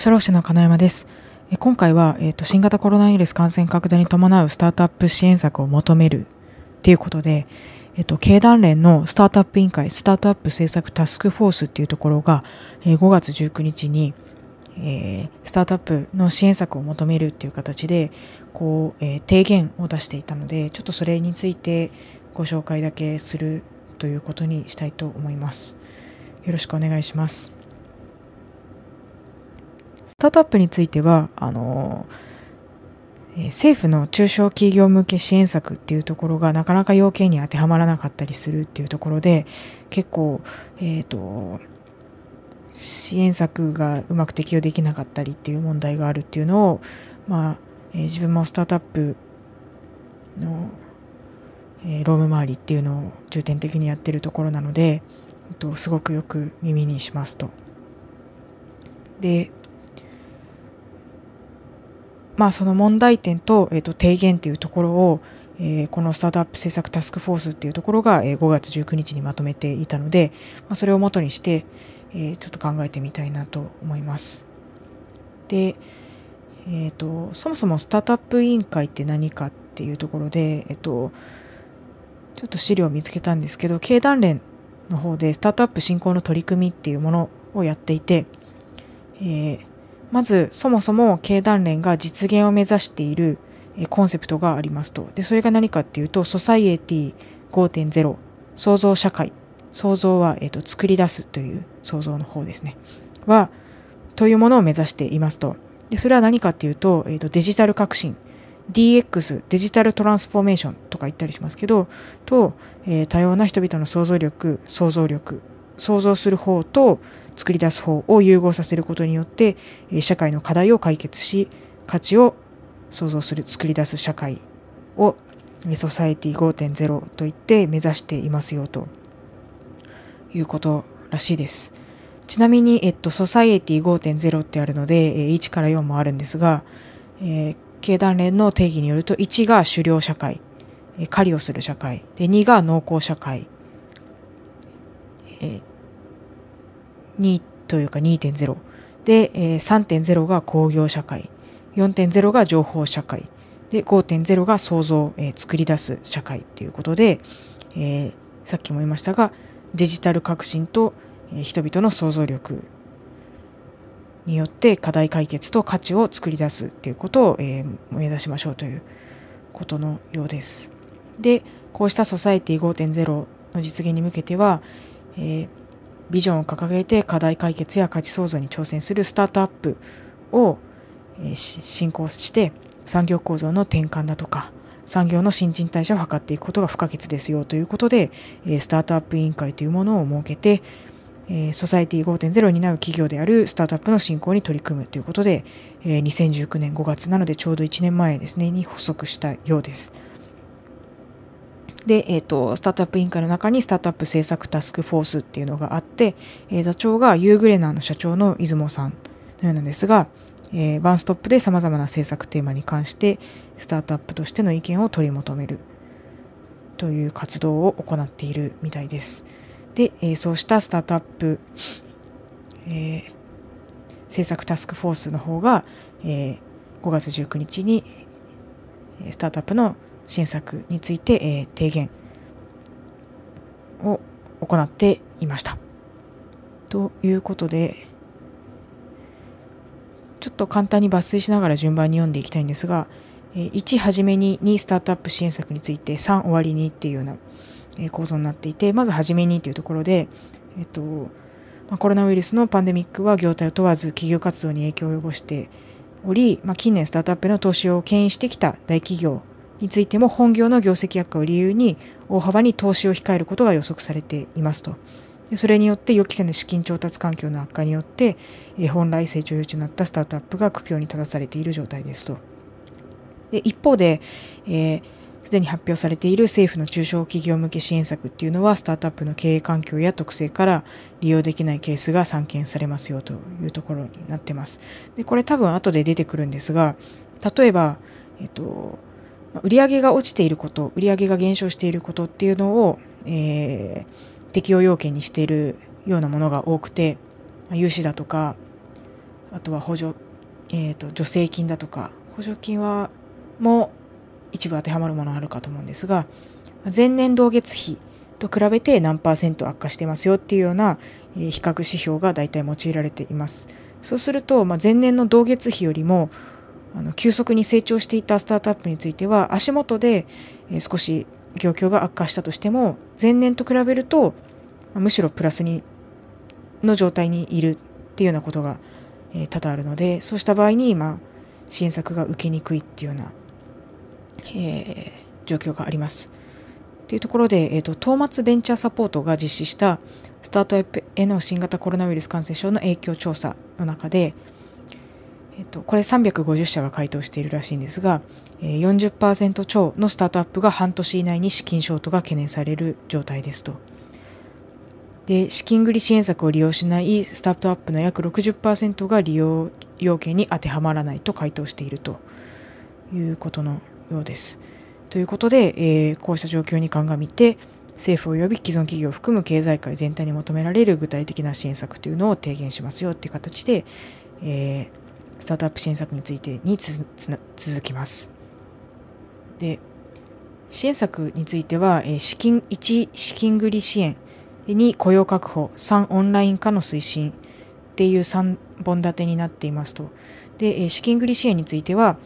社労士の金山です。今回は、えーと、新型コロナウイルス感染拡大に伴うスタートアップ支援策を求めるということで、えっ、と、経団連のスタートアップ委員会、スタートアップ政策タスクフォースっていうところが、えー、5月19日に、えー、スタートアップの支援策を求めるっていう形で、こう、え、提言を出していたので、ちょっとそれについてご紹介だけするということにしたいと思います。よろしくお願いします。スタートアップについては、あの政府の中小企業向け支援策っていうところがなかなか要件に当てはまらなかったりするっていうところで結構、えーと、支援策がうまく適用できなかったりっていう問題があるっていうのを、まあえー、自分もスタートアップの、えー、ローム周りっていうのを重点的にやってるところなので、えーとすごくよく耳にしますと。でまあ、その問題点と,、えー、と提言というところを、えー、このスタートアップ政策タスクフォースっていうところが、えー、5月19日にまとめていたので、まあ、それをもとにして、えー、ちょっと考えてみたいなと思います。で、えーと、そもそもスタートアップ委員会って何かっていうところで、えーと、ちょっと資料を見つけたんですけど経団連の方でスタートアップ振興の取り組みっていうものをやっていて、えーまずそもそも経団連が実現を目指しているコンセプトがありますと。で、それが何かっていうと、ソサイエティ5.0、創造社会。創造は、えーと、作り出すという創造の方ですね。は、というものを目指していますと。で、それは何かっていうと、えーと、デジタル革新。DX、デジタルトランスフォーメーションとか言ったりしますけど、と、えー、多様な人々の想像力、想像力、想像する方と、作り出す方を融合させることによって社会の課題を解決し価値を創造する作り出す社会をソサエティ5.0といって目指していますよということらしいです。ちなみに、えっと、ソサエティ5.0ってあるので、1から4もあるんですが、えー、経団連の定義によると、1が狩猟社会、狩りをする社会、で2が農耕社会、え2というか2.0で、え、3.0が工業社会。4.0が情報社会。で5.0が創造、え、作り出す社会ということで、え、さっきも言いましたがデジタル革新と、え、人々の想像力によって課題解決と価値を作り出すということを、えー、目指しましょうということのようです。でこうしたソサエティ5.0の実現に向けては、えー、ビジョンを掲げて課題解決や価値創造に挑戦するスタートアップを、え進行して産業構造の転換だとか産業の新陳代謝を図っていくことが不可欠ですよということで、えスタートアップ委員会というものを設けて、えソサエティ5.0を担う企業であるスタートアップの進行に取り組むということで、え2019年5月なのでちょうど1年前ですねに発足したようです。で、えっ、ー、と、スタートアップ委員会の中にスタートアップ政策タスクフォースっていうのがあって、えー、座長がユーグレナーの社長の出雲さんのようなんですが、えー、ワンストップで様々な政策テーマに関して、スタートアップとしての意見を取り求めるという活動を行っているみたいです。で、えー、そうしたスタートアップ、えー、政策タスクフォースの方が、えー、5月19日にスタートアップの支援策について、えー、提言を行っていました。ということで、ちょっと簡単に抜粋しながら順番に読んでいきたいんですが、1はじめに2スタートアップ支援策について3終わりにっていうような構造になっていてまずはじめにというところで、えっと、コロナウイルスのパンデミックは業態を問わず企業活動に影響を及ぼしており、まあ、近年スタートアップへの投資を牽引してきた大企業についても本業の業績悪化を理由に大幅に投資を控えることが予測されていますと。でそれによって予期せぬ資金調達環境の悪化によって、え本来成長余地となったスタートアップが苦境に立たされている状態ですと。で一方で、えーすでに発表されている政府の中小企業向け支援策っていうのはスタートアップの経営環境や特性から利用できないケースが散見されますよというところになってます。でこれ多分後で出てくるんですが例えば、えっと、売上が落ちていること売上が減少していることっていうのを、えー、適用要件にしているようなものが多くて融資だとかあとは補助、えーと、助成金だとか補助金はも一部当てはまるものあるかと思うんですが前年同月比と比べて何パーセント悪化してますよっていうような、比較指標が大体用いられています。そうすると、まあ、前年の同月比よりもあの急速に成長していたスタートアップについては足元で、少し状況が悪化したとしても前年と比べると、むしろプラスにの状態にいるっていうようなことが、多々あるのでそうした場合に、まあ、支援策が受けにくいっていうような、えー、状況があります。というところで、えーと、東末ベンチャーサポートが実施したスタートアップへの新型コロナウイルス感染症の影響調査の中で、えーと、これ350社が回答しているらしいんですが、40%超のスタートアップが半年以内に資金ショートが懸念される状態ですと。で資金繰り支援策を利用しないスタートアップの約60%が利用要件に当てはまらないと回答しているということのようです。ということで、えー、こうした状況に鑑みて政府及び既存企業を含む経済界全体に求められる具体的な支援策というのを提言しますよっていう形で、えー、スタートアップ支援策についてにつ続きます。で支援策については、え、資金1資金繰り支援2雇用確保3オンライン化の推進っていう3本立てになっていますと。で、え、資金繰り支援については、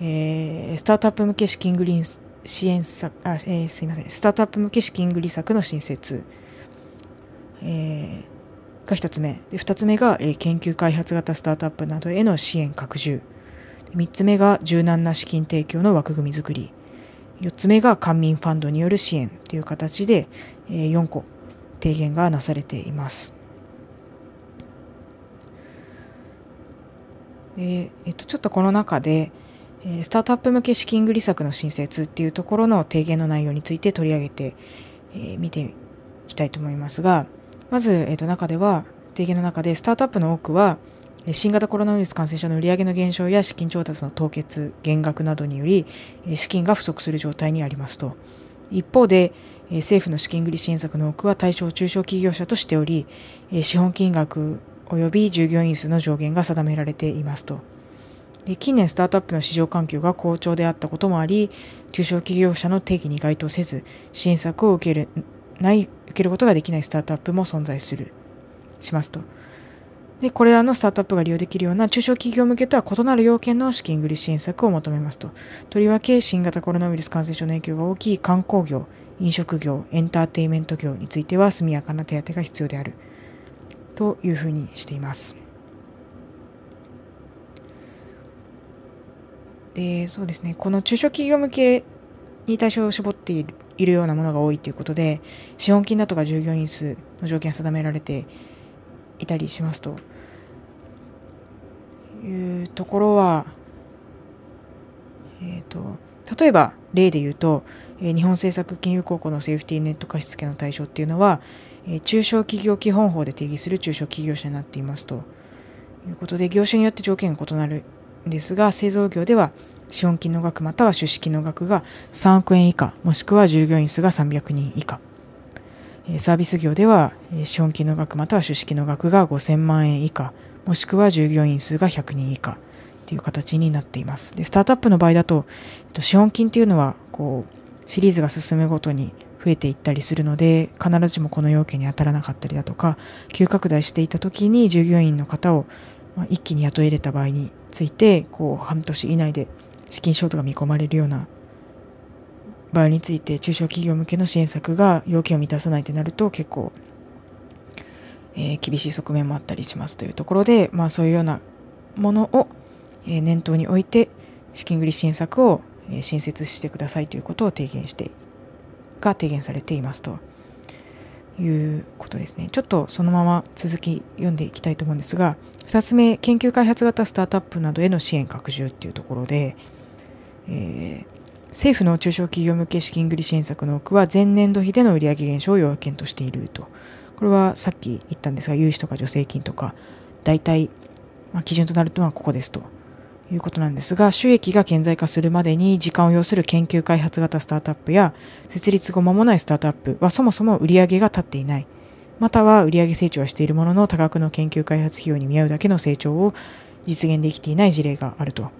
えー、スタートアップ向け資金繰り支援策あ、えー、すいませんスタートアップ向け資金繰り策の新設、えー、が1つ目。で2つ目が、研究開発型スタートアップなどへの支援拡充。3つ目が柔軟な資金提供の枠組み作り。4つ目が官民ファンドによる支援という形で、え、4個提言がなされています。でえっと、ちょっとこの中で、スタートアップ向け資金繰り策の新設っていうところの提言の内容について取り上げて、えー、見ていきたいと思いますが、まず、えー、と中では、提言の中でスタートアップの多くは、新型コロナウイルス感染症の売上の減少や資金調達の凍結、減額などにより、資金が不足する状態にありますと。一方で、政府の資金繰り支援策の多くは対象中小企業者としており、資本金額及び従業員数の上限が定められていますと。近年スタートアップの市場環境が好調であったこともあり中小企業者の定義に該当せず支援策を受けるない受けることができないスタートアップも存在するしますと。でこれらのスタートアップが利用できるような中小企業向けとは異なる要件の資金繰り支援策を求めますと。とりわけ新型コロナウイルス感染症の影響が大きい観光業飲食業エンターテインメント業については速やかな手当が必要であるというふうにしています。でそうですね。この中小企業向けに対象を絞っているいるようなものが多いということで資本金だとか従業員数の条件が定められていたりしますと。いうところは、えーと、例えば例で言うと、えー、日本政策金融高校のセーフティーネット貸付の対象っていうのは、えー、中小企業基本法で定義する中小企業者になっていますということで業種によって条件が異なるんですが製造業では資本金の額または出資金の額が3億円以下もしくは従業員数が300人以下。サービス業では資本金の額または出資金の額が5000万円以下もしくは従業員数が100人以下という形になっています。でスタートアップの場合だと資本金というのはこうシリーズが進むごとに増えていったりするので必ずしもこの要件に当たらなかったりだとか急拡大していた時に従業員の方を一気に雇い入れた場合についてこう半年以内で資金ショートが見込まれるような場合について中小企業向けの支援策が要件を満たさないとなると結構、えー、厳しい側面もあったりしますというところで、まあ、そういうようなものを、え、念頭に置いて資金繰り支援策を、え、新設してくださいということを提言してが提言されていますということですね。ちょっとそのまま続き読んでいきたいと思うんですが2つ目、研究開発型スタートアップなどへの支援拡充っていうところで、えー、政府の中小企業向け資金繰り支援策の多くは前年度比での売上減少を要件としていると。これはさっき言ったんですが、融資とか助成金とか、大体、まあ、基準となるのはここですということなんですが、収益が顕在化するまでに時間を要する研究開発型スタートアップや、設立後間もないスタートアップはそもそも売上が立っていない。または売上成長はしているものの多額の研究開発費用に見合うだけの成長を実現できていない事例があると。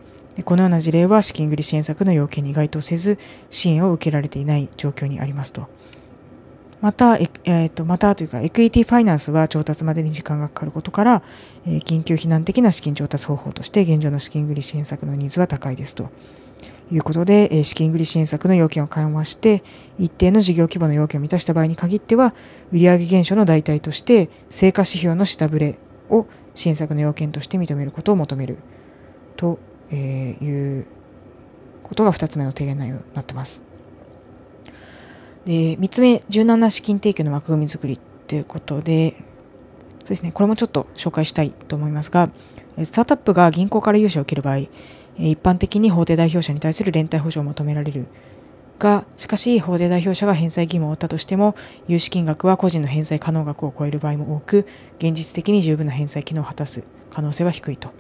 このような事例は資金繰り支援策の要件に該当せず支援を受けられていない状況にありますと。また、ええー、とまたというか、エクイティファイナンスは調達までに時間がかかることから、えー、緊急避難的な資金調達方法として現状の資金繰り支援策のニーズは高いですと。いうことで、えー、資金繰り支援策の要件を緩和して、一定の事業規模の要件を満たした場合に限っては、売上減少の代替として、成果指標の下振れを支援策の要件として認めることを求めると、えー、いうことが2つ目の提言内容になってます。で3つ目柔軟な資金提供の枠組み作りということでそうですねこれもちょっと紹介したいと思いますがスタートアップが銀行から融資を受ける場合一般的に法定代表者に対する連帯保証を求められるがしかし法定代表者が返済義務を負ったとしても融資金額は個人の返済可能額を超える場合も多く現実的に十分な返済機能を果たす可能性は低いと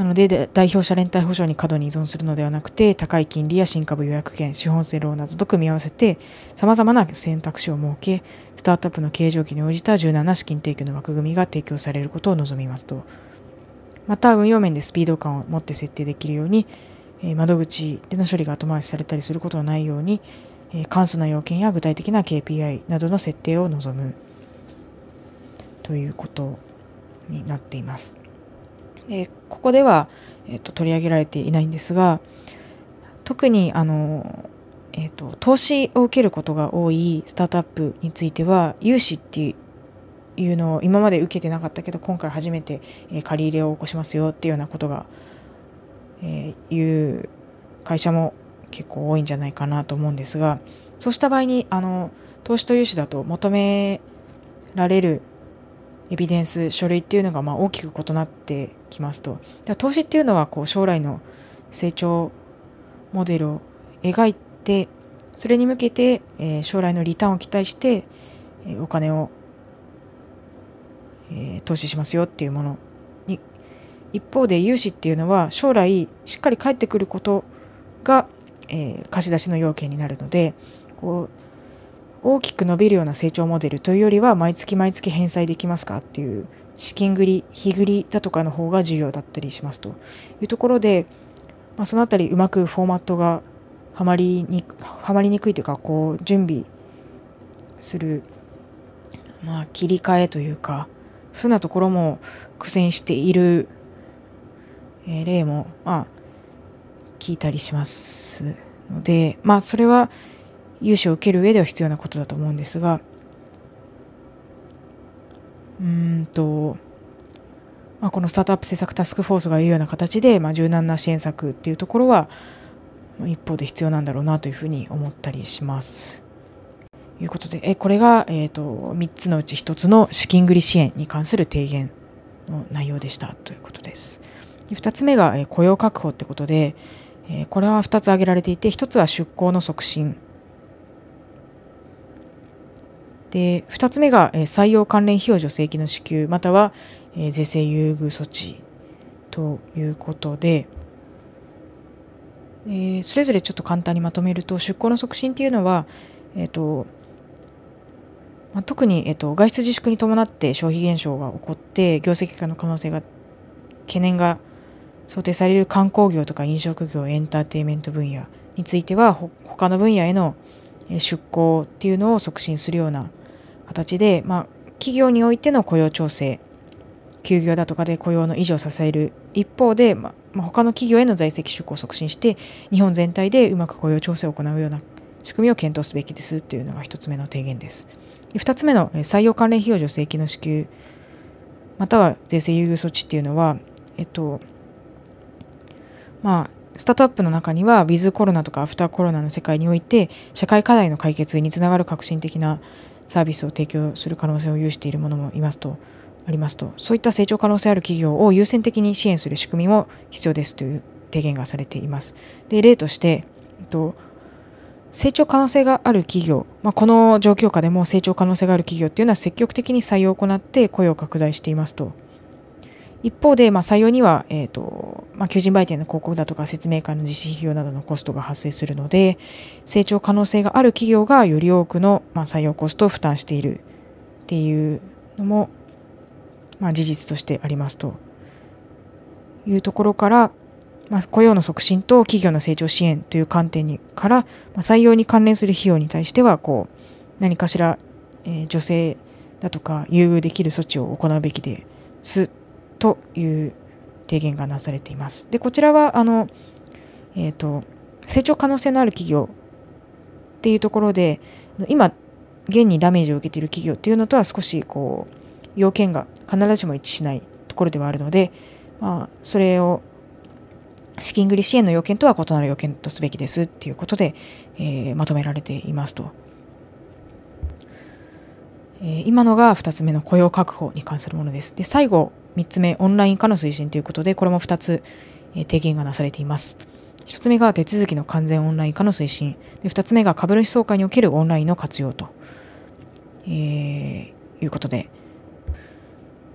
なので代表者連帯保証に過度に依存するのではなくて高い金利や新株予約権資本性ローなどと組み合わせてさまざまな選択肢を設けスタートアップの経営状況に応じた柔軟な資金提供の枠組みが提供されることを望みますとまた運用面でスピード感を持って設定できるように窓口での処理が後回しされたりすることのないように簡素な要件や具体的な KPI などの設定を望むということになっています。でここでは、えーと、取り上げられていないんですが特にあの、えーと、投資を受けることが多いスタートアップについては融資っていうのを今まで受けてなかったけど今回初めて、え、借り入れを起こしますよっていうようなことが、えー、いう会社も結構多いんじゃないかなと思うんですがそうした場合にあの投資と融資だと求められるエビデンス書類っていうのがまあ大きく異なってきますと。で投資っていうのはこう将来の成長モデルを描いてそれに向けて、えー、将来のリターンを期待して、えー、お金を、えー、投資しますよっていうものに。一方で融資っていうのは将来しっかり返ってくることが、え貸し出しの要件になるのでこう大きく伸びるような成長モデルというよりは毎月毎月返済できますかっていう資金繰り日繰りだとかの方が重要だったりしますというところで、まあ、そのあたりうまくフォーマットがはまりにはまりにくいというかこう準備する、まあ、切り替えというかそんなところも苦戦している、え、例もまあ聞いたりしますのでまあそれは融資を受ける上では必要なことだと思うんですがうんと、まあ、このスタートアップ政策タスクフォースが言うような形で、まあ、柔軟な支援策っていうところは一方で必要なんだろうなというふうに思ったりします。ということでえこれが、えーと、3つのうち1つの資金繰り支援に関する提言の内容でしたということです。で2つ目が、え、雇用確保ってことで、え、これは2つ挙げられていて1つは出向の促進で2つ目が、え採用関連費用助成金の支給または、え税制優遇措置ということで、え、それぞれちょっと簡単にまとめると出向の促進っていうのは、えーとまあ、特に、えーと、外出自粛に伴って消費減少が起こって業績化の可能性が懸念が想定される観光業とか飲食業エンターテインメント分野についてはほ他の分野への出向っていうのを促進するような形で、まあ、企業においての雇用調整休業だとかで雇用の維持を支える一方で、まあ、他の企業への在籍出向を促進して日本全体でうまく雇用調整を行うような仕組みを検討すべきですというのが1つ目の提言です。2つ目の採用関連費用助成金の支給または税制優遇措置っていうのは、えっと、まあ、スタートアップの中には、ウィズコロナとかアフターコロナの世界において、社会課題の解決につながる革新的なサービスを提供する可能性を有しているものもいますとありますとそういった成長可能性ある企業を優先的に支援する仕組みも必要ですという提言がされています。で例として、えっと、成長可能性がある企業、まあ、この状況下でも成長可能性がある企業っていうのは積極的に採用を行って雇用を拡大していますと。一方で、まあ、採用には、えーとまあ、求人売店の広告だとか説明会の実施費用などのコストが発生するので成長可能性がある企業がより多くの、まあ、採用コストを負担しているっていうのも、まあ、事実としてありますというところから、まあ、雇用の促進と企業の成長支援という観点にから、まあ、採用に関連する費用に対してはこう何かしら、えー、女性だとか優遇できる措置を行うべきですという提言がなされています。でこちらはあの、えーと、成長可能性のある企業っていうところで今現にダメージを受けている企業っていうのとは少しこう要件が必ずしも一致しないところではあるので、まあ、それを資金繰り支援の要件とは異なる要件とすべきですっていうことで、えー、まとめられていますと。えー、今のが2つ目の雇用確保に関するものです。で最後3つ目オンライン化の推進ということでこれも2つ、えー、提言がなされています。1つ目が手続きの完全オンライン化の推進で2つ目が株主総会におけるオンラインの活用と、えー、いうことで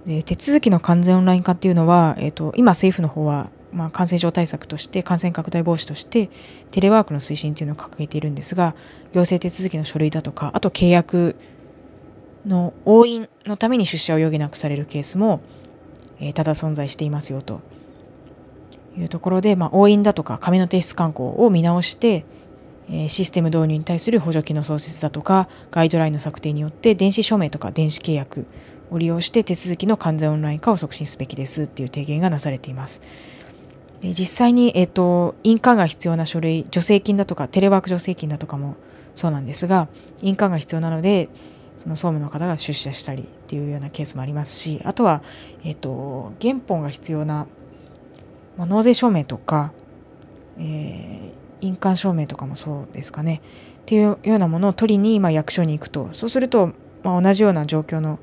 で手続きの完全オンライン化っていうのは、えーと、今政府の方は、まあ、感染症対策として感染拡大防止としてテレワークの推進っていうのを掲げているんですが行政手続きの書類だとかあと契約の押印のために出社を余儀なくされるケースも、えー、ただ存在していますよというところで、まあ、押印だとか紙の提出慣行を見直して、えー、システム導入に対する補助金の創設だとかガイドラインの策定によって電子署名とか電子契約を利用して手続きの完全オンライン化を促進すべきですっていう提言がなされています。で実際に、えーと、印鑑が必要な書類助成金だとかテレワーク助成金だとかもそうなんですが印鑑が必要なのでその総務の方が出社したりっていうようなケースもありますしあとは、えーと、原本が必要な、まあ、納税証明とか、えー、印鑑証明とかもそうですかね。っていうようなものを取りに、まあ、役所に行くと。そうすると、まあ、同じような状況の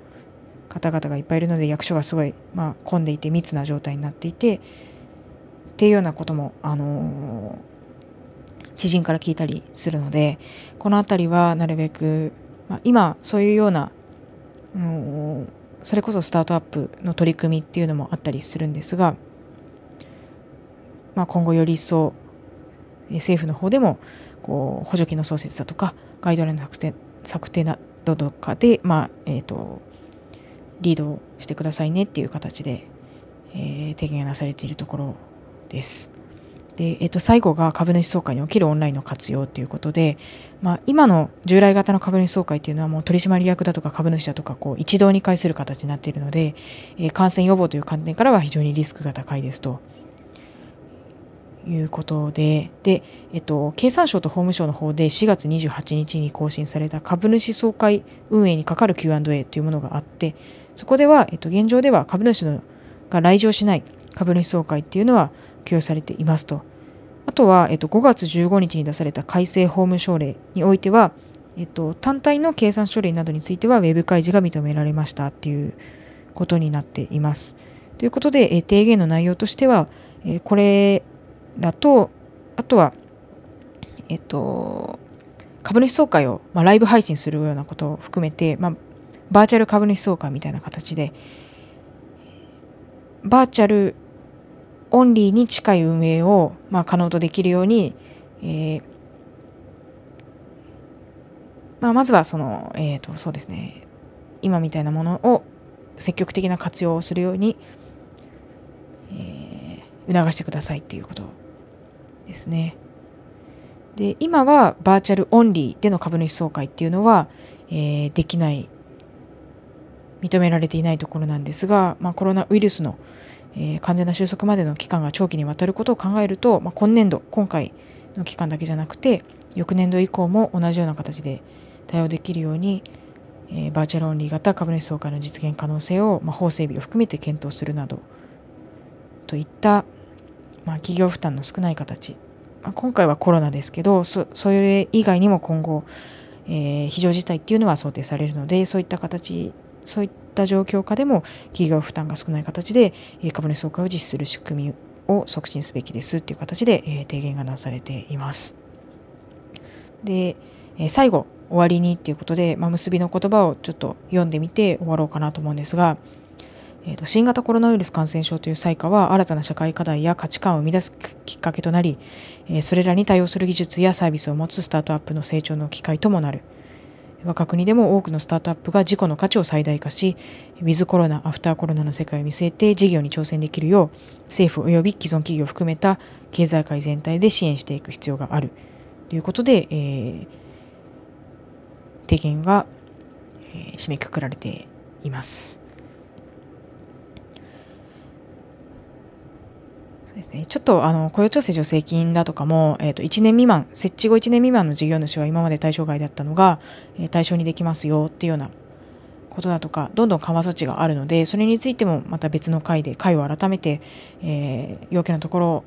方々がいっぱいいるので役所がすごい、まあ、混んでいて密な状態になっていてっていうようなことも、あのー、知人から聞いたりするのでこの辺りはなるべく、まあ、今そういうような、うん、それこそスタートアップの取り組みっていうのもあったりするんですが、まあ、今後より一層政府の方でもこう補助金の創設だとかガイドラインの策定策定などとかで、まあえーとリードしてくださいねっていう形で、えー、提言がなされているところです。で、えー、と最後が株主総会におけるオンラインの活用ということで、まあ、今の従来型の株主総会というのはもう取締役だとか株主だとかこう一堂に会する形になっているので、えー、感染予防という観点からは非常にリスクが高いですと。いうことで、で、えっと、経産省と法務省の方で4月28日に更新された株主総会運営にかかる Q&A というものがあって、そこでは、えっと、現状では株主のが来場しない株主総会っていうのは許容されていますと。あとは、えっと、5月15日に出された改正法務省令においては、えっと、単体の計算書類などについては、ウェブ開示が認められましたっていうことになっています。ということで、え提言の内容としては、えこれらと、あとは、えっと、株主総会を、まあ、ライブ配信するようなことを含めて、まあ、バーチャル株主総会みたいな形で、バーチャルオンリーに近い運営を、まあ、可能とできるように、えーまあ、まずはその、えー、とそうですね今みたいなものを積極的な活用をするように、えー、促してくださいっていうことですね。で今はバーチャルオンリーでの株主総会っていうのは、えー、できない認められていないところなんですが、まあ、コロナウイルスの、えー、完全な収束までの期間が長期にわたることを考えると、まあ、今年度今回の期間だけじゃなくて翌年度以降も同じような形で対応できるように、えー、バーチャルオンリー型株主総会の実現可能性を、まあ、法整備を含めて検討するなどといった、まあ、企業負担の少ない形、まあ、今回はコロナですけどそれ以外にも今後、えー、非常事態っていうのは想定されるのでそういった形そういったた状況下でも企業負担が少ない形で株主総会を実施する仕組みを促進すべきですという形で提言がなされています。で最後終わりにっていうことで、まあ、結びの言葉をちょっと読んでみて終わろうかなと思うんですが、えー、と新型コロナウイルス感染症という災禍は新たな社会課題や価値観を生み出すきっかけとなり、え、それらに対応する技術やサービスを持つスタートアップの成長の機会ともなる。我が国でも多くのスタートアップが事故の価値を最大化し、ウィズコロナ、アフターコロナの世界を見据えて事業に挑戦できるよう、政府及び既存企業を含めた経済界全体で支援していく必要があるということで、えー、提言が、えー、締めくくられています。そうですね、ちょっとあの雇用調整助成金だとかも、えー、と1年未満、設置後1年未満の事業主は今まで対象外だったのが、えー、対象にできますよっていうようなことだとか、どんどん緩和措置があるので、それについてもまた別の回で、回を改めて、えー、要件のところ、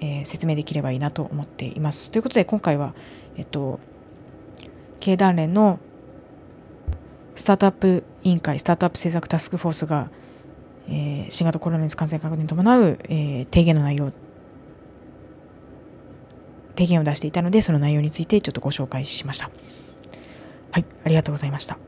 えー、説明できればいいなと思っています。ということで、今回は、えっと、経団連のスタートアップ委員会、スタートアップ政策タスクフォースが、えー、新型コロナウイルス感染拡大に伴う、えー、提言の内容、提言を出していたので、その内容についてちょっとご紹介しました。はい、ありがとうございました。